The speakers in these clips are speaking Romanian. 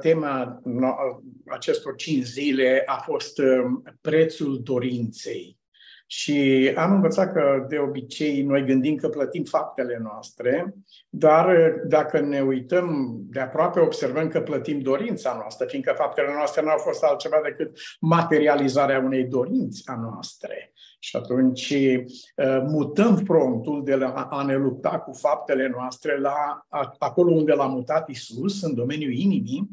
tema acestor cinci zile a fost um, prețul dorinței. Și am învățat că de obicei noi gândim că plătim faptele noastre, dar dacă ne uităm de aproape, observăm că plătim dorința noastră, fiindcă faptele noastre nu au fost altceva decât materializarea unei dorinți a noastre. Și atunci uh, mutăm frontul de la a ne lupta cu faptele noastre la acolo unde l-a mutat Isus, în domeniul inimii,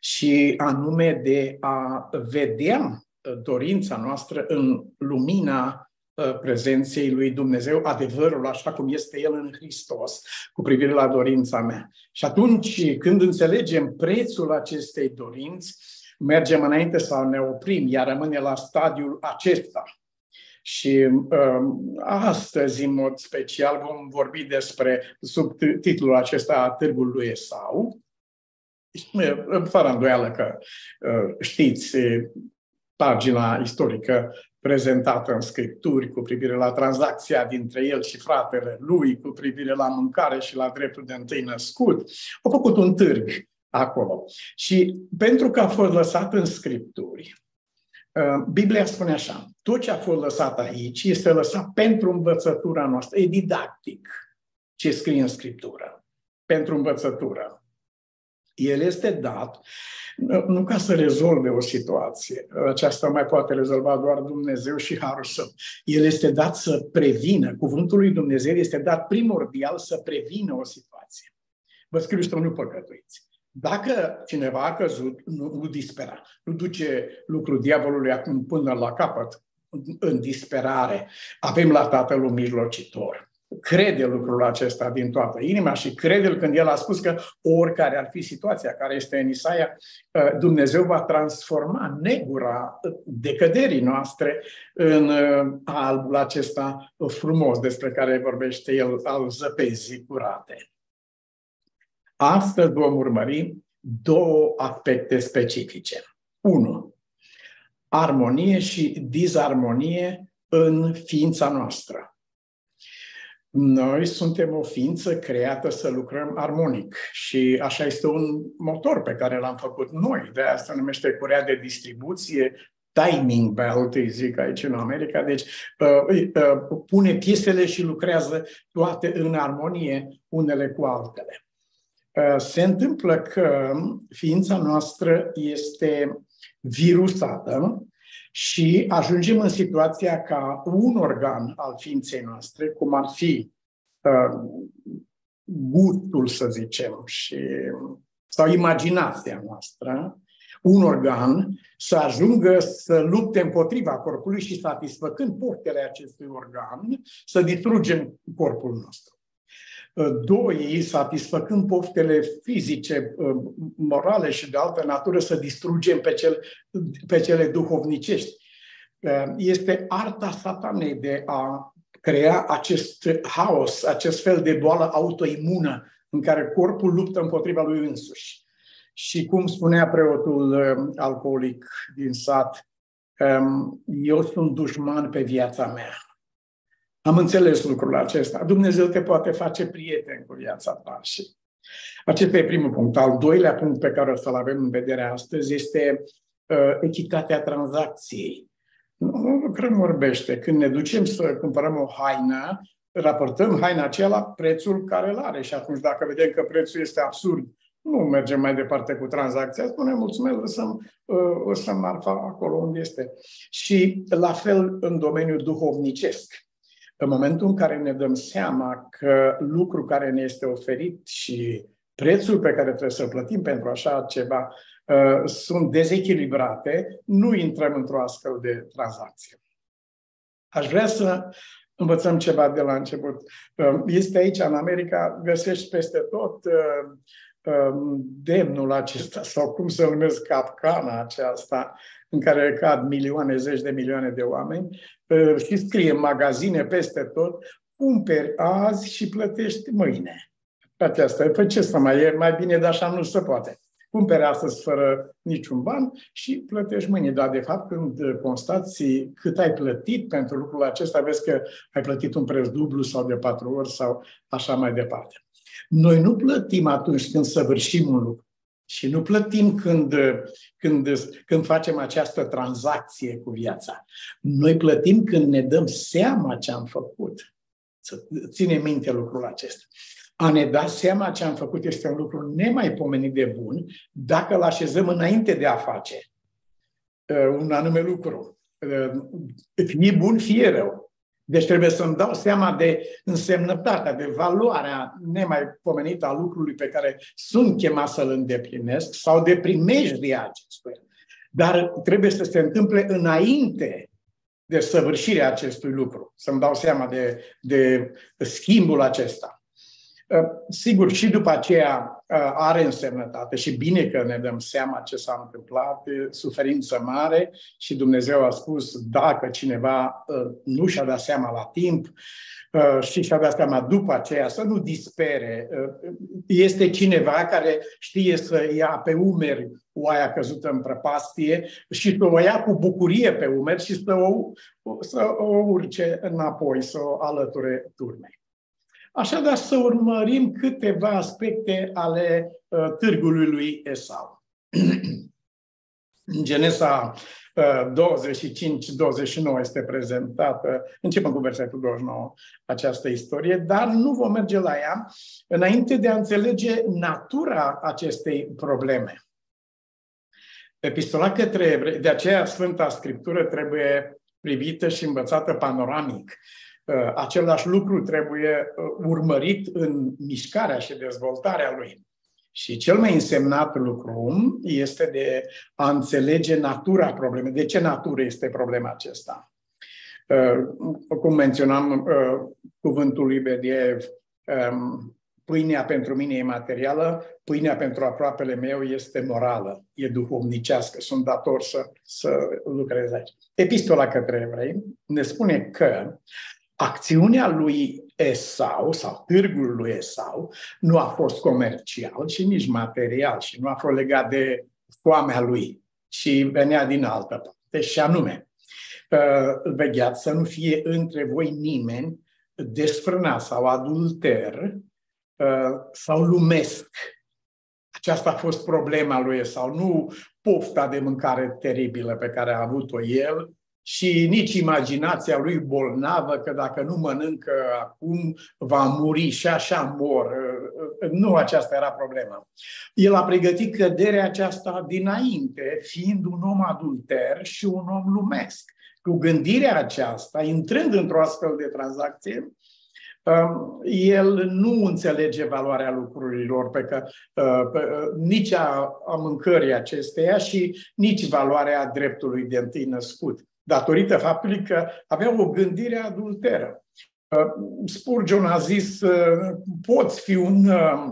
și anume de a vedea dorința noastră în lumina uh, prezenței lui Dumnezeu, adevărul așa cum este El în Hristos, cu privire la dorința mea. Și atunci, când înțelegem prețul acestei dorinți, mergem înainte sau ne oprim, iar rămâne la stadiul acesta. Și um, astăzi, în mod special, vom vorbi despre, sub titlul acesta, a Târgul Esau, fără îndoială că uh, știți pagina istorică prezentată în scripturi cu privire la tranzacția dintre el și fratele lui, cu privire la mâncare și la dreptul de întâi născut. Au făcut un târg acolo. Și pentru că a fost lăsat în scripturi, uh, Biblia spune așa, tot ce a fost lăsat aici este lăsat pentru învățătura noastră. E didactic ce scrie în Scriptură, pentru învățătură. El este dat nu ca să rezolve o situație. Aceasta mai poate rezolva doar Dumnezeu și Harul Său. El este dat să prevină. Cuvântul lui Dumnezeu este dat primordial să prevină o situație. Vă scriu să nu păcătuiți. Dacă cineva a căzut, nu, nu dispera. Nu duce lucrul diavolului acum până la capăt în disperare. Avem la Tatăl un mijlocitor crede lucrul acesta din toată inima și crede când el a spus că oricare ar fi situația care este în Isaia, ă, Dumnezeu va transforma negura decăderii noastre în ă, albul acesta frumos despre care vorbește el al zăpezii curate. Astăzi vom urmări două aspecte specifice. Unu, armonie și disarmonie în ființa noastră. Noi suntem o ființă creată să lucrăm armonic și așa este un motor pe care l-am făcut noi. De asta se numește curea de distribuție, timing belt, îi zic aici în America. Deci uh, uh, pune piesele și lucrează toate în armonie unele cu altele. Uh, se întâmplă că ființa noastră este virusată și ajungem în situația ca un organ al ființei noastre, cum ar fi uh, gustul, să zicem, și, sau imaginația noastră, un organ să ajungă să lupte împotriva corpului și satisfăcând portele acestui organ, să distrugem corpul nostru. Doi, satisfăcând poftele fizice, uh, morale și de altă natură, să distrugem pe, cel, pe cele duhovnicești. Uh, este arta satanei de a crea acest haos, acest fel de boală autoimună în care corpul luptă împotriva lui însuși. Și cum spunea preotul uh, alcoolic din sat, um, eu sunt dușman pe viața mea. Am înțeles lucrul acesta. Dumnezeu te poate face prieten cu viața ta. Și acesta e primul punct. Al doilea punct pe care o să-l avem în vedere astăzi este uh, echitatea tranzacției. Nu, nu lucrăm orbește. Când ne ducem să cumpărăm o haină, raportăm haina aceea la prețul care îl are și atunci dacă vedem că prețul este absurd, nu mergem mai departe cu tranzacția, spunem mulțumesc, lăsăm, uh, lăsăm marfa acolo unde este. Și la fel în domeniul duhovnicesc. În momentul în care ne dăm seama că lucru care ne este oferit și prețul pe care trebuie să-l plătim pentru așa ceva uh, sunt dezechilibrate, nu intrăm într-o astfel de tranzacție. Aș vrea să învățăm ceva de la început. Uh, este aici, în America, găsești peste tot uh, um, demnul acesta, sau cum să numesc capcana aceasta, în care cad milioane, zeci de milioane de oameni și scrie în magazine peste tot, cumperi azi și plătești mâine. Aceasta, păi ce să mai e, mai bine de așa nu se poate. Cumperi astăzi fără niciun ban și plătești mâine. Dar, de fapt, când constați cât ai plătit pentru lucrul acesta, vezi că ai plătit un preț dublu sau de patru ori sau așa mai departe. Noi nu plătim atunci când săvârșim un lucru. Și nu plătim când, când, când facem această tranzacție cu viața. Noi plătim când ne dăm seama ce am făcut. Să ține minte lucrul acesta. A ne da seama ce am făcut este un lucru nemaipomenit de bun dacă îl așezăm înainte de a face uh, un anume lucru. Uh, fie bun, fie rău. Deci trebuie să-mi dau seama de însemnătatea, de valoarea nemaipomenită a lucrului pe care sunt chemat să-l îndeplinesc sau de primejdia acestuia. Dar trebuie să se întâmple înainte de săvârșirea acestui lucru, să-mi dau seama de, de schimbul acesta. Ă, sigur, și după aceea ă, are însemnătate și bine că ne dăm seama ce s-a întâmplat, suferință mare și Dumnezeu a spus dacă cineva ă, nu și-a dat seama la timp și și-a dat seama după aceea să nu dispere. Este cineva care știe să ia pe umeri oaia căzută în prăpastie și să o ia cu bucurie pe umeri și să o, să o urce înapoi, să o alăture turmei. Așadar, să urmărim câteva aspecte ale uh, târgului lui Esau. În Genesa uh, 25-29 este prezentată, începem cu versetul 29, această istorie, dar nu vom merge la ea înainte de a înțelege natura acestei probleme. Epistola către evrei, de aceea Sfânta Scriptură trebuie privită și învățată panoramic. Uh, același lucru trebuie uh, urmărit în mișcarea și dezvoltarea lui. Și cel mai însemnat lucru este de a înțelege natura problemei. De ce natură este problema acesta? Uh, cum menționam cuvântul lui Bediev, um, pâinea pentru mine e materială, pâinea pentru aproapele meu este morală, e duhovnicească, sunt dator să, să lucrez aici. Epistola către evrei ne spune că acțiunea lui Esau sau târgul lui Esau nu a fost comercial și nici material și nu a fost legat de foamea lui, ci venea din altă parte. Și anume, uh, vegheați să nu fie între voi nimeni desfrânat sau adulter uh, sau lumesc. Aceasta a fost problema lui Esau, nu pofta de mâncare teribilă pe care a avut-o el, și nici imaginația lui bolnavă că dacă nu mănâncă acum va muri și așa mor. Nu aceasta era problema. El a pregătit căderea aceasta dinainte, fiind un om adulter și un om lumesc. Cu gândirea aceasta, intrând într-o astfel de tranzacție, um, el nu înțelege valoarea lucrurilor, pe că, uh, pe, uh, nici a, a mâncării acesteia și nici valoarea dreptului de întâi născut datorită faptului că avea o gândire adulteră. Uh, Spurgeon a zis, uh, poți fi un, uh,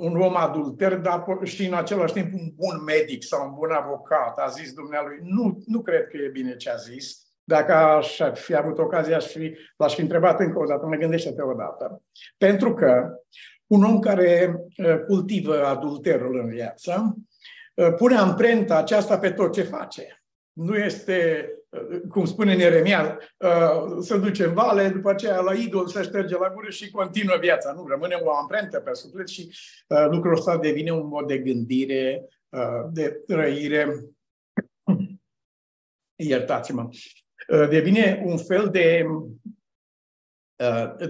un om adulter, dar și în același timp un bun medic sau un bun avocat. A zis dumnealui, nu, nu cred că e bine ce a zis. Dacă aș fi avut ocazia, aș fi, l-aș fi întrebat încă o dată, mă gândește-te o dată. Pentru că un om care cultivă adulterul în viață, pune amprenta aceasta pe tot ce face nu este, cum spune Neremia, uh, să duce în vale, după aceea la idol să șterge la gură și continuă viața. Nu, rămâne o amprentă pe suflet și uh, lucrul ăsta devine un mod de gândire, uh, de trăire. Iertați-mă. Devine un fel de,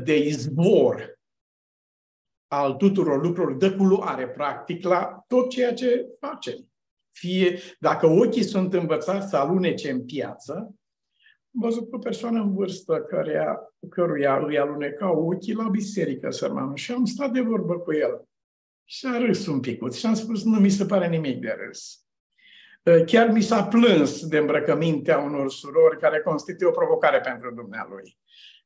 de izvor al tuturor lucrurilor, de culoare, practic, la tot ceea ce facem. Fie, dacă ochii sunt învățați să alunece în piață, am văzut o persoană în vârstă care, căruia îi aluneca ochii la biserică, sărmanul, și am stat de vorbă cu el. Și a râs un pic și am spus, nu mi se pare nimic de râs. Ă, chiar mi s-a plâns de îmbrăcămintea unor surori care constituie o provocare pentru dumnealui.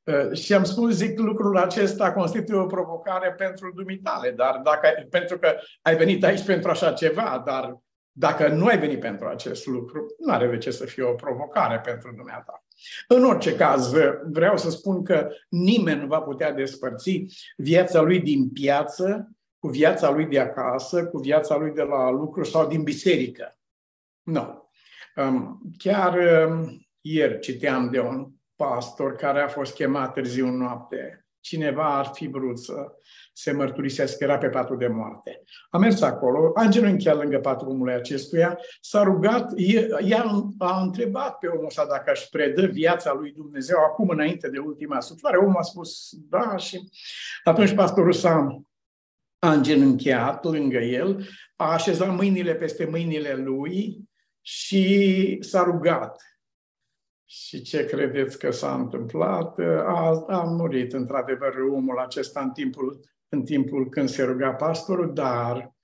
Ă, și am spus, zic, lucrul acesta constituie o provocare pentru dumitale, dar dacă, pentru că ai venit aici pentru așa ceva, dar dacă nu ai venit pentru acest lucru, nu are de ce să fie o provocare pentru dumneata. În orice caz, vreau să spun că nimeni nu va putea despărți viața lui din piață cu viața lui de acasă, cu viața lui de la lucru sau din biserică. Nu. Chiar ieri citeam de un pastor care a fost chemat târziu în noapte cineva ar fi vrut să se mărturisească, era pe patul de moarte. A mers acolo, a îngenunchiat lângă patul omului acestuia, s-a rugat, ea a întrebat pe omul ăsta dacă își predă viața lui Dumnezeu acum înainte de ultima suflare. Omul a spus da și atunci pastorul s-a a îngenunchiat lângă el, a așezat mâinile peste mâinile lui și s-a rugat. Și ce credeți că s-a întâmplat? A, a murit, într-adevăr, omul acesta în timpul, în timpul când se ruga pastorul, dar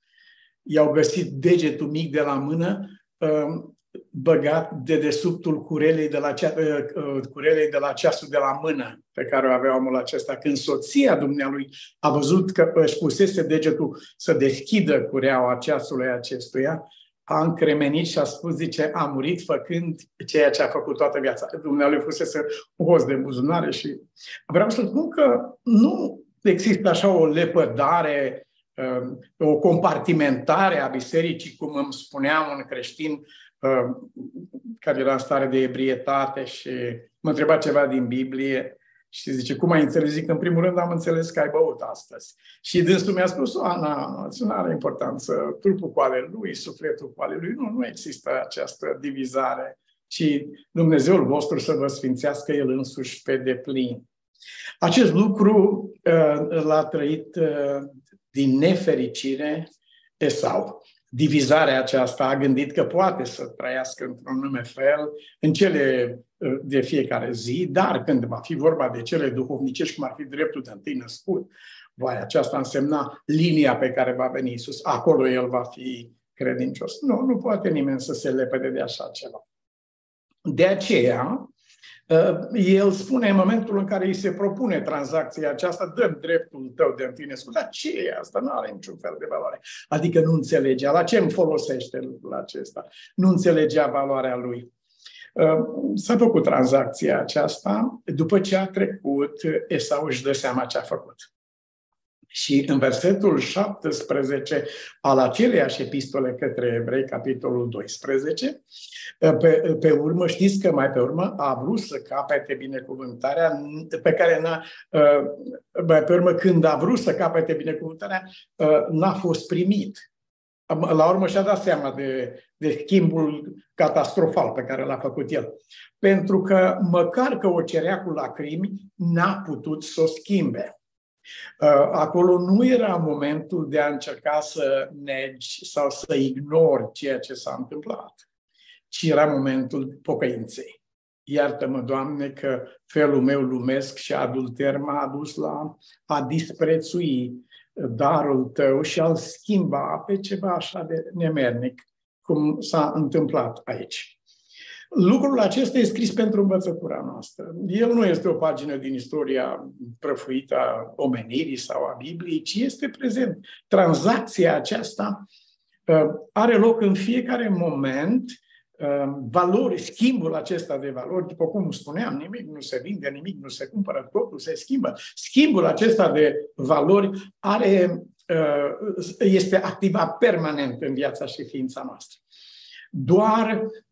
i-au găsit degetul mic de la mână um, băgat de desubtul curelei de, la cea, uh, uh, curelei de la ceasul de la mână pe care o avea omul acesta. Când soția dumnealui a văzut că își pusese degetul să deschidă cureaua ceasului acestuia, a încremenit și a spus, zice, a murit făcând ceea ce a făcut toată viața. Dumnealui fusese un host de buzunare și vreau să spun că nu există așa o lepădare, um, o compartimentare a bisericii, cum îmi spunea un creștin um, care era în stare de ebrietate și mă întreba ceva din Biblie și zice, cum ai înțeles? Zic, în primul rând am înțeles că ai băut astăzi. Și dânsul mi-a spus, Ana, nu are importanță, trupul cu ale lui, sufletul cu ale lui. Nu, nu există această divizare, ci Dumnezeul vostru să vă sfințească El însuși pe deplin. Acest lucru uh, l-a trăit uh, din nefericire Esau divizarea aceasta a gândit că poate să trăiască într-un nume fel în cele uh, de fiecare zi, dar când va fi vorba de cele duhovnicești, cum ar fi dreptul de întâi născut, vai, aceasta însemna linia pe care va veni Isus. Acolo el va fi credincios. Nu, nu poate nimeni să se lepede de așa ceva. De aceea, Uh, el spune în momentul în care îi se propune tranzacția aceasta, dăm dreptul tău de întinescut. Dar ce e asta? Nu are niciun fel de valoare. Adică nu înțelegea. La ce îmi folosește lucrul acesta? Nu înțelegea valoarea lui. Uh, s-a făcut tranzacția aceasta. După ce a trecut, Esau își dă seama ce a făcut. Și în versetul 17 al aceleiași epistole către evrei, capitolul 12, pe, pe urmă, știți că mai pe urmă a vrut să capete binecuvântarea pe care n-a, mai pe urmă când a vrut să capete binecuvântarea, n-a fost primit. La urmă și-a dat seama de, de schimbul catastrofal pe care l-a făcut el. Pentru că măcar că o cerea cu lacrimi, n-a putut să o schimbe. Uh, acolo nu era momentul de a încerca să negi sau să ignori ceea ce s-a întâmplat, ci era momentul pocăinței. Iartă-mă, Doamne, că felul meu lumesc și adulter m-a adus la a disprețui darul Tău și a-l schimba pe ceva așa de nemernic, cum s-a întâmplat aici. Lucrul acesta e scris pentru învățătura noastră. El nu este o pagină din istoria prăfuită a omenirii sau a Bibliei, ci este prezent. Tranzacția aceasta uh, are loc în fiecare moment uh, valori, schimbul acesta de valori, după cum spuneam, nimic nu se vinde, nimic nu se cumpără, totul se schimbă. Schimbul acesta de valori are, uh, este activat permanent în viața și ființa noastră. Doar Ă,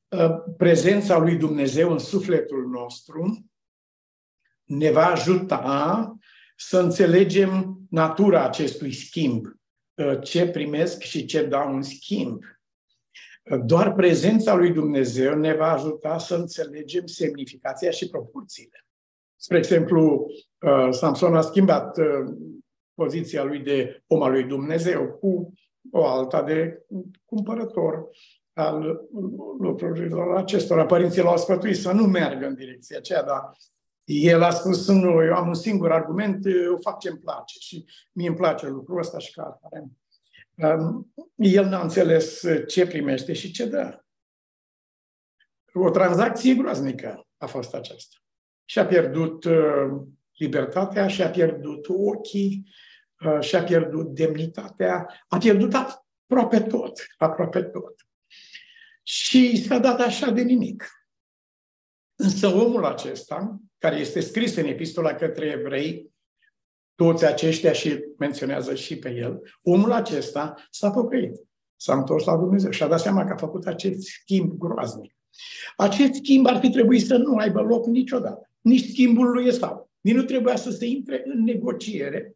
prezența lui Dumnezeu în sufletul nostru ne va ajuta să înțelegem natura acestui schimb, ă, ce primesc și ce dau în schimb. Ă, doar prezența lui Dumnezeu ne va ajuta să înțelegem semnificația și proporțiile. Spre exemplu, Samson a schimbat poziția lui de om al lui Dumnezeu cu o alta de cumpărător al lucrurilor acestora. Părinții l-au sfătuit să nu meargă în direcția aceea, dar el a spus, nu, eu am un singur argument, eu fac ce îmi place și mie îmi place lucrul ăsta și ca atare. Um, el n-a înțeles ce primește și ce dă. O tranzacție groaznică a fost aceasta. Și-a pierdut uh, libertatea, și-a pierdut ochii, uh, și-a pierdut demnitatea, a pierdut aproape tot, aproape tot și s-a dat așa de nimic. Însă omul acesta, care este scris în epistola către evrei, toți aceștia și menționează și pe el, omul acesta s-a pocăit, s-a întors la Dumnezeu și a dat seama că a făcut acest schimb groaznic. Acest schimb ar fi trebuit să nu aibă loc niciodată. Nici schimbul lui Esau, Nici nu trebuia să se intre în negociere.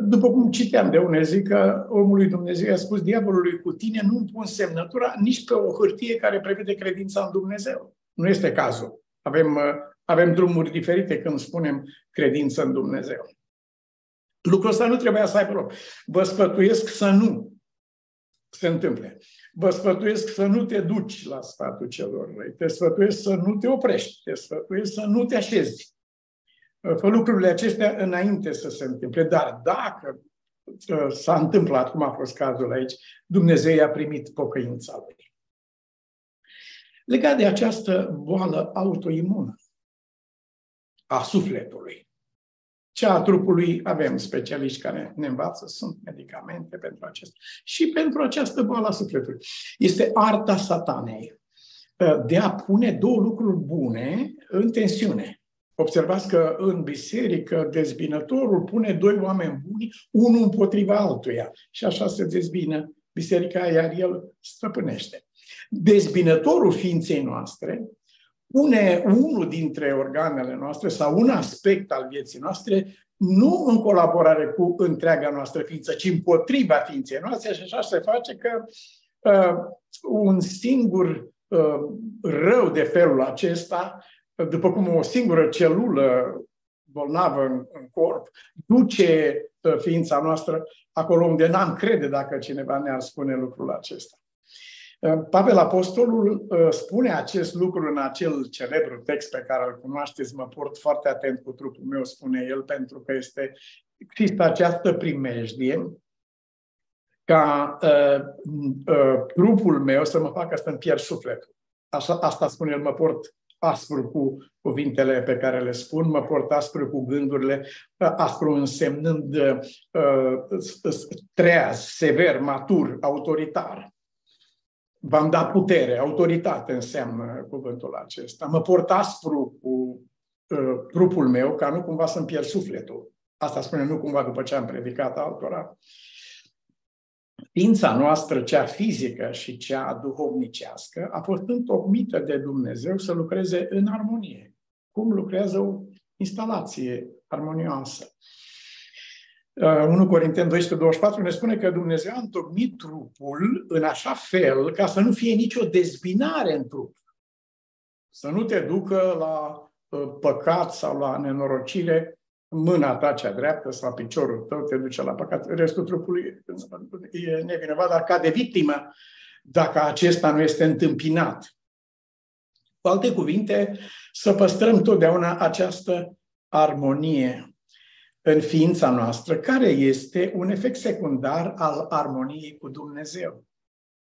După cum citeam de unde zic că omului Dumnezeu a spus diavolului cu tine nu pun semnătura nici pe o hârtie care prevede credința în Dumnezeu. Nu este cazul. Avem, avem drumuri diferite când spunem credință în Dumnezeu. Lucrul ăsta nu trebuia să aibă loc. Vă sfătuiesc să nu se întâmple. Vă sfătuiesc să nu te duci la sfatul celor răi. Te sfătuiesc să nu te oprești. Te sfătuiesc să nu te așezi. Fă lucrurile acestea înainte să se întâmple. Dar dacă ă, s-a întâmplat, cum a fost cazul aici, Dumnezeu i-a primit pocăința lui. Legat de această boală autoimună a sufletului, cea a trupului, avem specialiști care ne învață, sunt medicamente pentru acest. Și pentru această boală a sufletului. Este arta satanei de a pune două lucruri bune în tensiune. Observați că în biserică dezbinătorul pune doi oameni buni, unul împotriva altuia. Și așa se dezbină biserica, iar el stăpânește. Dezbinătorul ființei noastre pune unul dintre organele noastre sau un aspect al vieții noastre nu în colaborare cu întreaga noastră ființă, ci împotriva ființei noastre și așa se face că uh, un singur uh, rău de felul acesta, după cum o singură celulă bolnavă în, în corp, duce uh, ființa noastră acolo unde n-am crede dacă cineva ne-ar spune lucrul acesta. Pavel Apostolul uh, spune acest lucru în acel celebru text pe care îl cunoașteți, mă port foarte atent cu trupul meu, spune el, pentru că este există această primejdie ca uh, uh, trupul meu să mă facă să-mi pierd sufletul. Așa, asta spune el, mă port aspru cu cuvintele pe care le spun, mă port aspru cu gândurile, uh, aspru însemnând uh, treaz, sever, matur, autoritar. V-am dat putere, autoritate înseamnă cuvântul acesta. Mă port aspru cu uh, trupul meu ca nu cumva să-mi pierd sufletul. Asta spune nu cumva după ce am predicat altora. Ființa noastră, cea fizică și cea duhovnicească, a fost întocmită de Dumnezeu să lucreze în armonie. Cum lucrează o instalație armonioasă. 1 uh, Corinteni 12, 24 ne spune că Dumnezeu a întocmit trupul în așa fel ca să nu fie nicio dezbinare în trup. Să nu te ducă la uh, păcat sau la nenorocire mâna ta cea dreaptă sau piciorul tău te duce la păcat. Restul trupului e nevinovat, dar ca de victimă dacă acesta nu este întâmpinat. Cu alte cuvinte, să păstrăm totdeauna această armonie în ființa noastră, care este un efect secundar al armoniei cu Dumnezeu.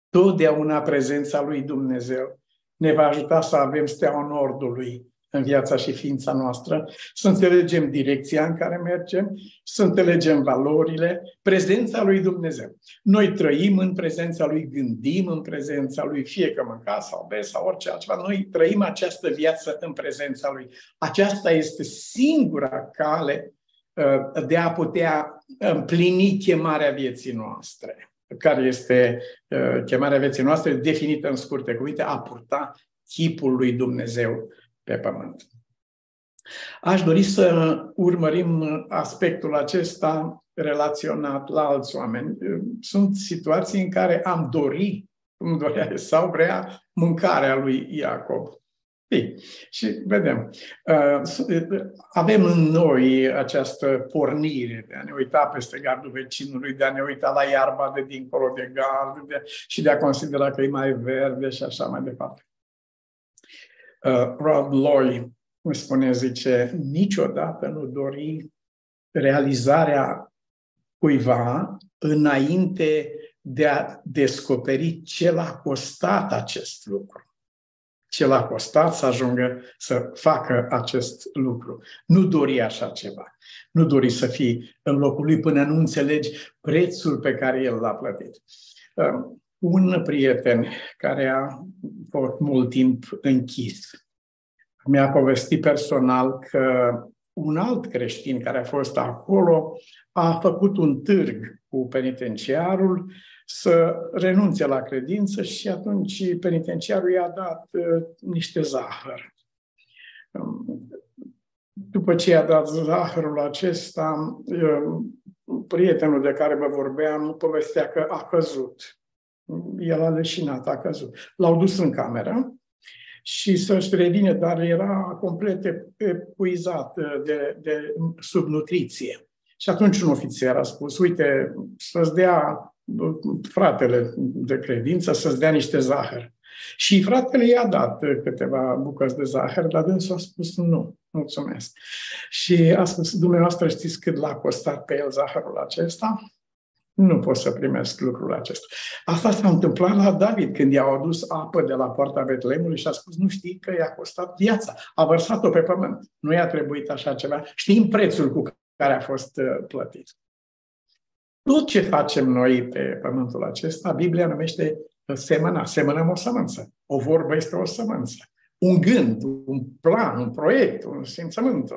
Totdeauna prezența lui Dumnezeu ne va ajuta să avem steaua Nordului în viața și ființa noastră, să înțelegem direcția în care mergem, să înțelegem valorile, prezența lui Dumnezeu. Noi trăim în prezența lui, gândim în prezența lui, fie că mânca sau be sau orice altceva, noi trăim această viață în prezența lui. Aceasta este singura cale Uh, de a putea împlini chemarea vieții noastre, care este uh, chemarea vieții noastre definită în scurte cuvinte, a purta chipul lui Dumnezeu pe pământ. Aș dori să urmărim aspectul acesta relaționat la alți oameni. Sunt situații în care am dori, cum dorea sau vrea, mâncarea lui Iacob. Bine. Și vedem. Uh, avem în noi această pornire de a ne uita peste gardul vecinului, de a ne uita la iarba de dincolo de gard de, și de a considera că e mai verde și așa mai departe. Uh, Rod Loy îmi spune, zice, niciodată nu dori realizarea cuiva înainte de a descoperi ce l-a costat acest lucru ce l-a costat să ajungă să facă acest lucru. Nu dori așa ceva. Nu dori să fii în locul lui până nu înțelegi prețul pe care el l-a plătit. Um, un prieten care a fost mult timp închis mi-a povestit personal că un alt creștin care a fost acolo a făcut un târg cu penitenciarul să renunțe la credință și atunci penitenciarul i-a dat uh, niște zahăr. Um, după ce i-a dat zahărul acesta, prietenul de care vă vorbeam povestea că a căzut. El a leșinat, a căzut. L-au dus în cameră și să-și revine, dar era complet epuizat de, de subnutriție. Și atunci un ofițer a spus, uite, să-ți dea fratele de credință, să-ți dea niște zahăr. Și fratele i-a dat câteva bucăți de zahăr, dar dânsul a spus nu, mulțumesc. Și a spus, dumneavoastră știți cât l-a costat pe el zahărul acesta? Nu pot să primesc lucrul acesta. Asta s-a întâmplat la David când i-au adus apă de la poarta Betlemului și a spus, nu știi că i-a costat viața. A vărsat-o pe pământ. Nu i-a trebuit așa ceva. Știm prețul cu care a fost uh, plătit. Tot ce facem noi pe pământul acesta, Biblia numește semăna. Semănăm o sămânță. O vorbă este o sămânță. Un gând, un plan, un proiect, un simțământ,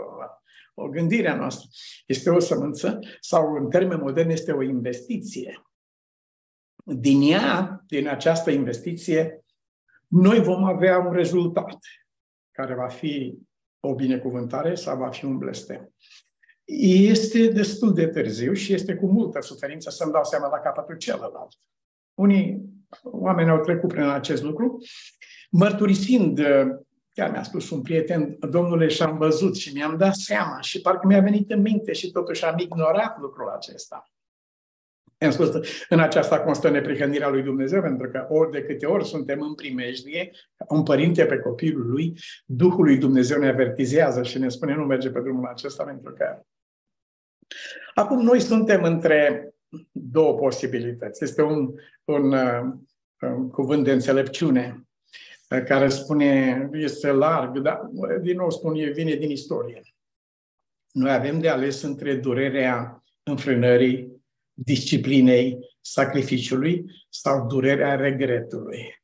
o gândire a noastră este o sămânță sau, în termen modern, este o investiție. Din ea, din această investiție, noi vom avea un rezultat care va fi o binecuvântare sau va fi un blestem. Este destul de târziu și este cu multă suferință să-mi dau seama la capătul celălalt. Unii oameni au trecut prin acest lucru, mărturisind, chiar mi-a spus un prieten, domnule, și-am văzut și mi-am dat seama și parcă mi-a venit în minte și totuși am ignorat lucrul acesta. Am spus, în aceasta constă neprihănirea lui Dumnezeu, pentru că ori de câte ori suntem în primejdie, un părinte pe copilul lui, Duhul lui Dumnezeu ne avertizează și ne spune nu merge pe drumul acesta, pentru că... Acum, noi suntem între două posibilități. Este un, un, uh, un cuvânt de înțelepciune uh, care spune, este larg, dar din nou spun, vine din istorie. Noi avem de ales între durerea înfrânării disciplinei sacrificiului sau durerea regretului.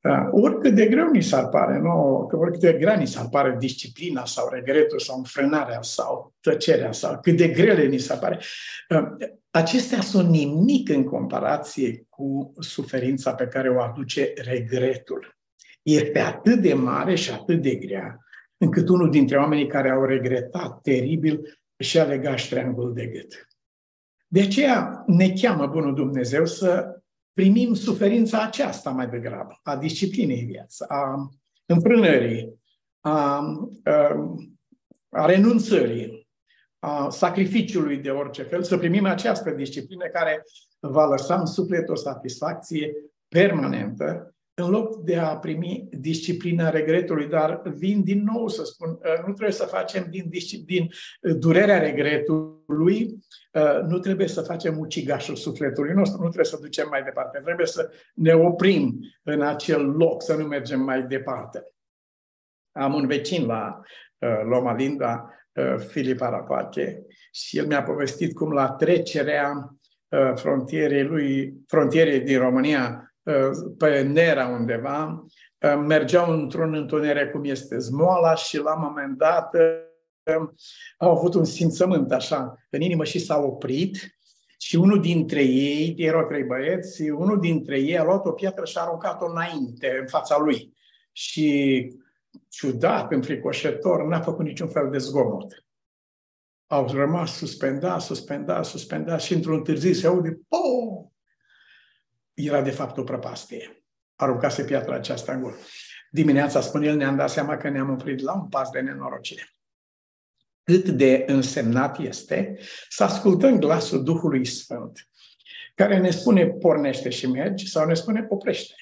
Da. Oricât de greu ni s-ar pare, nu? că oricât de grea ni s-ar pare disciplina sau regretul sau înfrânarea sau tăcerea sau cât de grele ni s-ar pare, ă, acestea sunt nimic în comparație cu suferința pe care o aduce regretul. Este atât de mare și atât de grea, încât unul dintre oamenii care au regretat teribil și-a legat ștreangul de gât. De aceea ne cheamă Bunul Dumnezeu să primim suferința aceasta mai degrabă, a disciplinei viață, a înfrânării, a, a, a renunțării, a sacrificiului de orice fel, să primim această disciplină care va lăsa în suflet o satisfacție permanentă în loc de a primi disciplina regretului, dar vin din nou să spun, uh, nu trebuie să facem din, din uh, durerea regretului, uh, nu trebuie să facem ucigașul sufletului nostru, nu trebuie să ducem mai departe, trebuie să ne oprim în acel loc, să nu mergem mai departe. Am un vecin la Loma Linda, Filip Arapate, și el mi-a povestit cum la trecerea frontierei lui, frontierei din România pe Nera undeva, mergeau într-un întuneric cum este Zmoala și la un moment dat au avut un simțământ așa în inimă și s-au oprit și unul dintre ei, erau trei băieți, unul dintre ei a luat o piatră și a aruncat-o înainte, în fața lui. Și ciudat, înfricoșător, n-a făcut niciun fel de zgomot. Au rămas suspendat, suspendat, suspendat și într-un târziu se aude, po! Era de fapt o prăpastie. Aruncase piatra aceasta în gură. Dimineața, spune el, ne-am dat seama că ne-am oprit la un pas de nenorocire. Cât de însemnat este să ascultăm glasul Duhului Sfânt, care ne spune pornește și mergi sau ne spune oprește.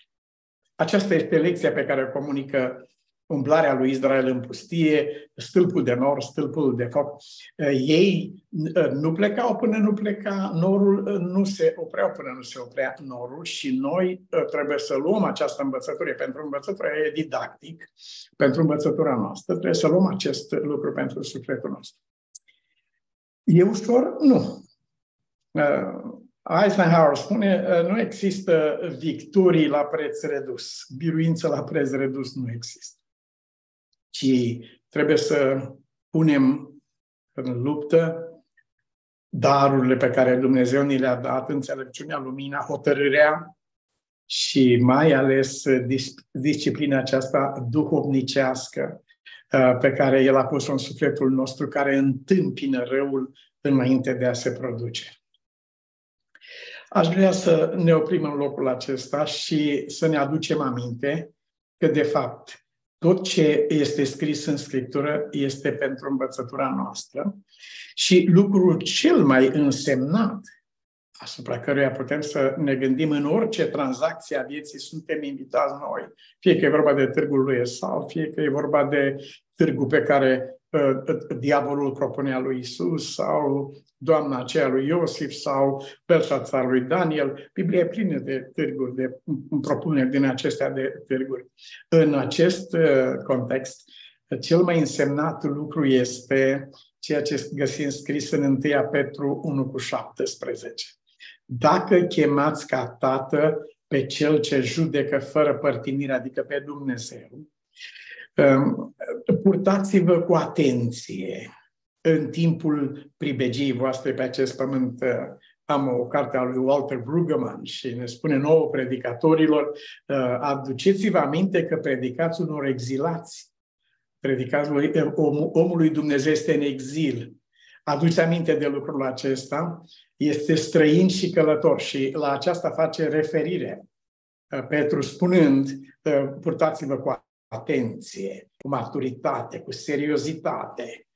Aceasta este lecția pe care o comunică umblarea lui Israel în pustie, stâlpul de nor, stâlpul de foc. Eh, ei eh, nu plecau până nu pleca norul, eh, nu se opreau până nu se oprea norul și noi trebuie să luăm această învățătură. Pentru învățătura e didactic, pentru învățătura noastră, trebuie să luăm acest lucru pentru sufletul nostru. E ușor? Nu. Eisenhower spune, nu există victorii la preț redus. Biruință la preț redus nu există ci trebuie să punem în luptă darurile pe care Dumnezeu ni le-a dat, înțelepciunea, lumina, hotărârea și mai ales disciplina aceasta duhovnicească uh, pe care El a pus-o în sufletul nostru, care întâmpină răul înainte de a se produce. Aș vrea să ne oprim în locul acesta și să ne aducem aminte că, de fapt, tot ce este scris în Scriptură este pentru învățătura noastră și lucrul cel mai însemnat asupra căruia putem să ne gândim în orice tranzacție a vieții, suntem invitați noi. Fie că e vorba de târgul lui Esau, fie că e vorba de târgul pe care uh, uh diavolul propunea lui Isus sau doamna aceea lui Iosif sau Belșațar lui Daniel. Biblia e plină de târguri, de propuneri din acestea de târguri. În acest uh, context, cel mai însemnat lucru este ceea ce găsim scris în 1 Petru 1 cu 17. Dacă chemați ca tată pe cel ce judecă fără părtinire, adică pe Dumnezeu, um, purtați-vă cu atenție în timpul pribegiei voastre pe acest pământ. Am o carte a lui Walter Brueggemann și ne spune nouă predicatorilor, uh, aduceți-vă aminte că predicați unor exilați. Predicați omului Dumnezeu este în exil. Aduți aminte de lucrul acesta este străin și călător și la aceasta face referire uh, Petru spunând, uh, purtați-vă cu atenție, cu maturitate, cu seriozitate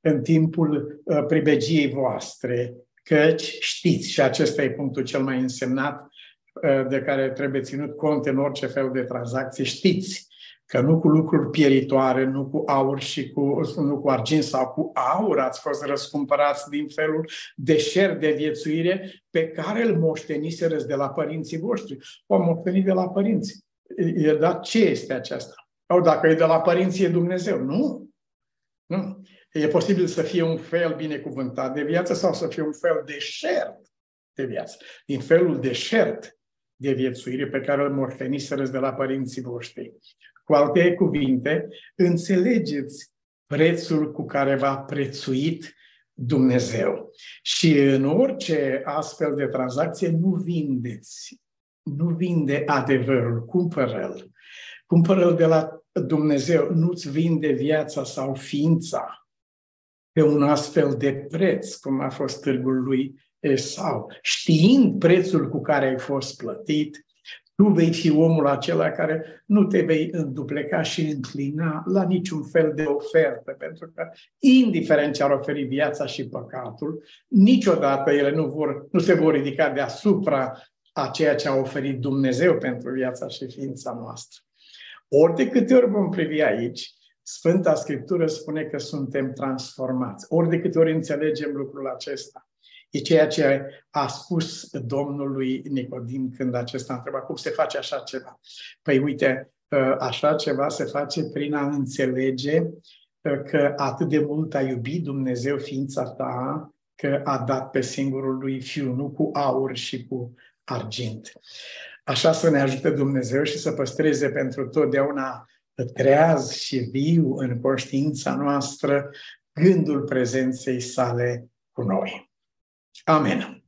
în timpul uh, pribegiei voastre, căci știți, și acesta e punctul cel mai însemnat de care trebuie ținut cont în orice fel de tranzacție, știți că nu cu lucruri pieritoare, nu cu aur și cu, nu cu argint sau cu aur ați fost răscumpărați din felul deșert de viețuire pe care îl moșteniseră de la părinții voștri. O moștenit de la părinți. Dar ce este aceasta? Sau dacă e de la părinții, e Dumnezeu. Nu. Nu. E posibil să fie un fel binecuvântat de viață sau să fie un fel deșert de viață. Din felul deșert de viețuire pe care îl moșteniseră de la părinții voștri. Cu alte cuvinte, înțelegeți prețul cu care v-a prețuit Dumnezeu. Și în orice astfel de tranzacție nu vindeți, nu vinde adevărul, cumpără-l. Cumpără-l de la Dumnezeu, nu-ți vinde viața sau ființa pe un astfel de preț, cum a fost târgul lui Esau. Știind prețul cu care ai fost plătit, tu vei fi omul acela care nu te vei îndupleca și înclina la niciun fel de ofertă, pentru că, indiferent ce ar oferi viața și păcatul, niciodată ele nu, vor, nu se vor ridica deasupra a ceea ce a oferit Dumnezeu pentru viața și ființa noastră. Ori de câte ori vom privi aici, Sfânta Scriptură spune că suntem transformați. Ori de câte ori înțelegem lucrul acesta, E ceea ce a spus Domnului Nicodim când acesta a întrebat cum se face așa ceva. Păi uite, ă, așa ceva se face prin a înțelege ă, că atât de mult a iubit Dumnezeu ființa ta că a dat pe singurul lui Fiu, nu cu aur și cu argint. Așa să ne ajute Dumnezeu și să păstreze pentru totdeauna treaz și viu în conștiința noastră gândul prezenței sale cu noi. Amen.